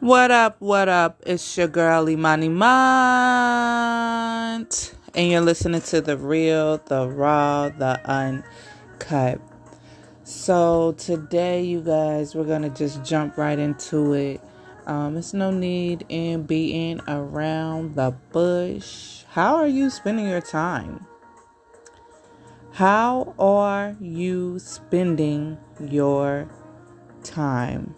What up, what up? It's your girl Imani Mont. And you're listening to the real, the raw, the uncut. So today, you guys, we're gonna just jump right into it. Um, it's no need in being around the bush. How are you spending your time? How are you spending your time?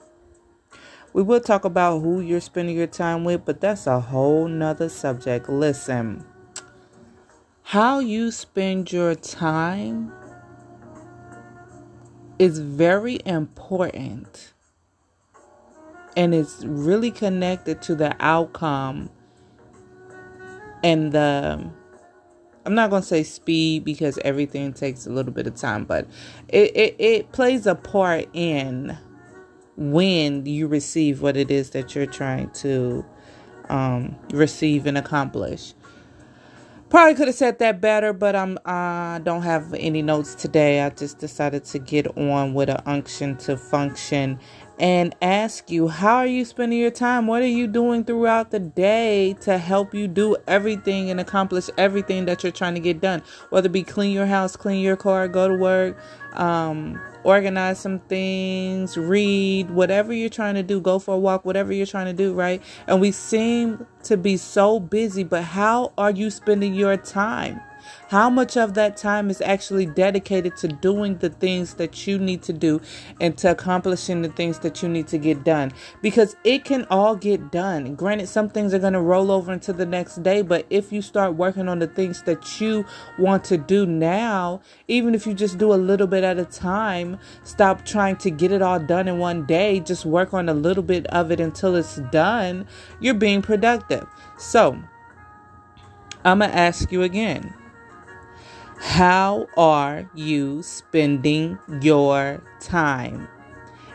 We will talk about who you're spending your time with, but that's a whole nother subject. Listen, how you spend your time is very important and it's really connected to the outcome and the I'm not gonna say speed because everything takes a little bit of time, but it, it, it plays a part in when you receive what it is that you're trying to um, receive and accomplish. Probably could have said that better, but I'm I don't have any notes today. I just decided to get on with an unction to function and ask you how are you spending your time? What are you doing throughout the day to help you do everything and accomplish everything that you're trying to get done? Whether it be clean your house clean your car go to work um, organize some things read whatever you're trying to do go for a walk whatever you're trying to do right? And we seem to be so busy but how are you spending your time how much of that time is actually dedicated to doing the things that you need to do and to accomplishing the things that you need to get done? Because it can all get done. Granted, some things are going to roll over into the next day, but if you start working on the things that you want to do now, even if you just do a little bit at a time, stop trying to get it all done in one day, just work on a little bit of it until it's done, you're being productive. So, I'm going to ask you again. How are you spending your time?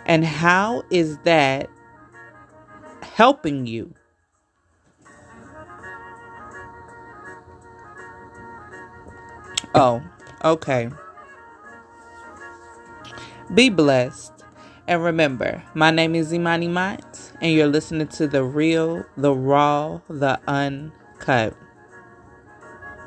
And how is that helping you? Oh, okay. Be blessed. And remember, my name is Imani Mott, and you're listening to the real, the raw, the uncut.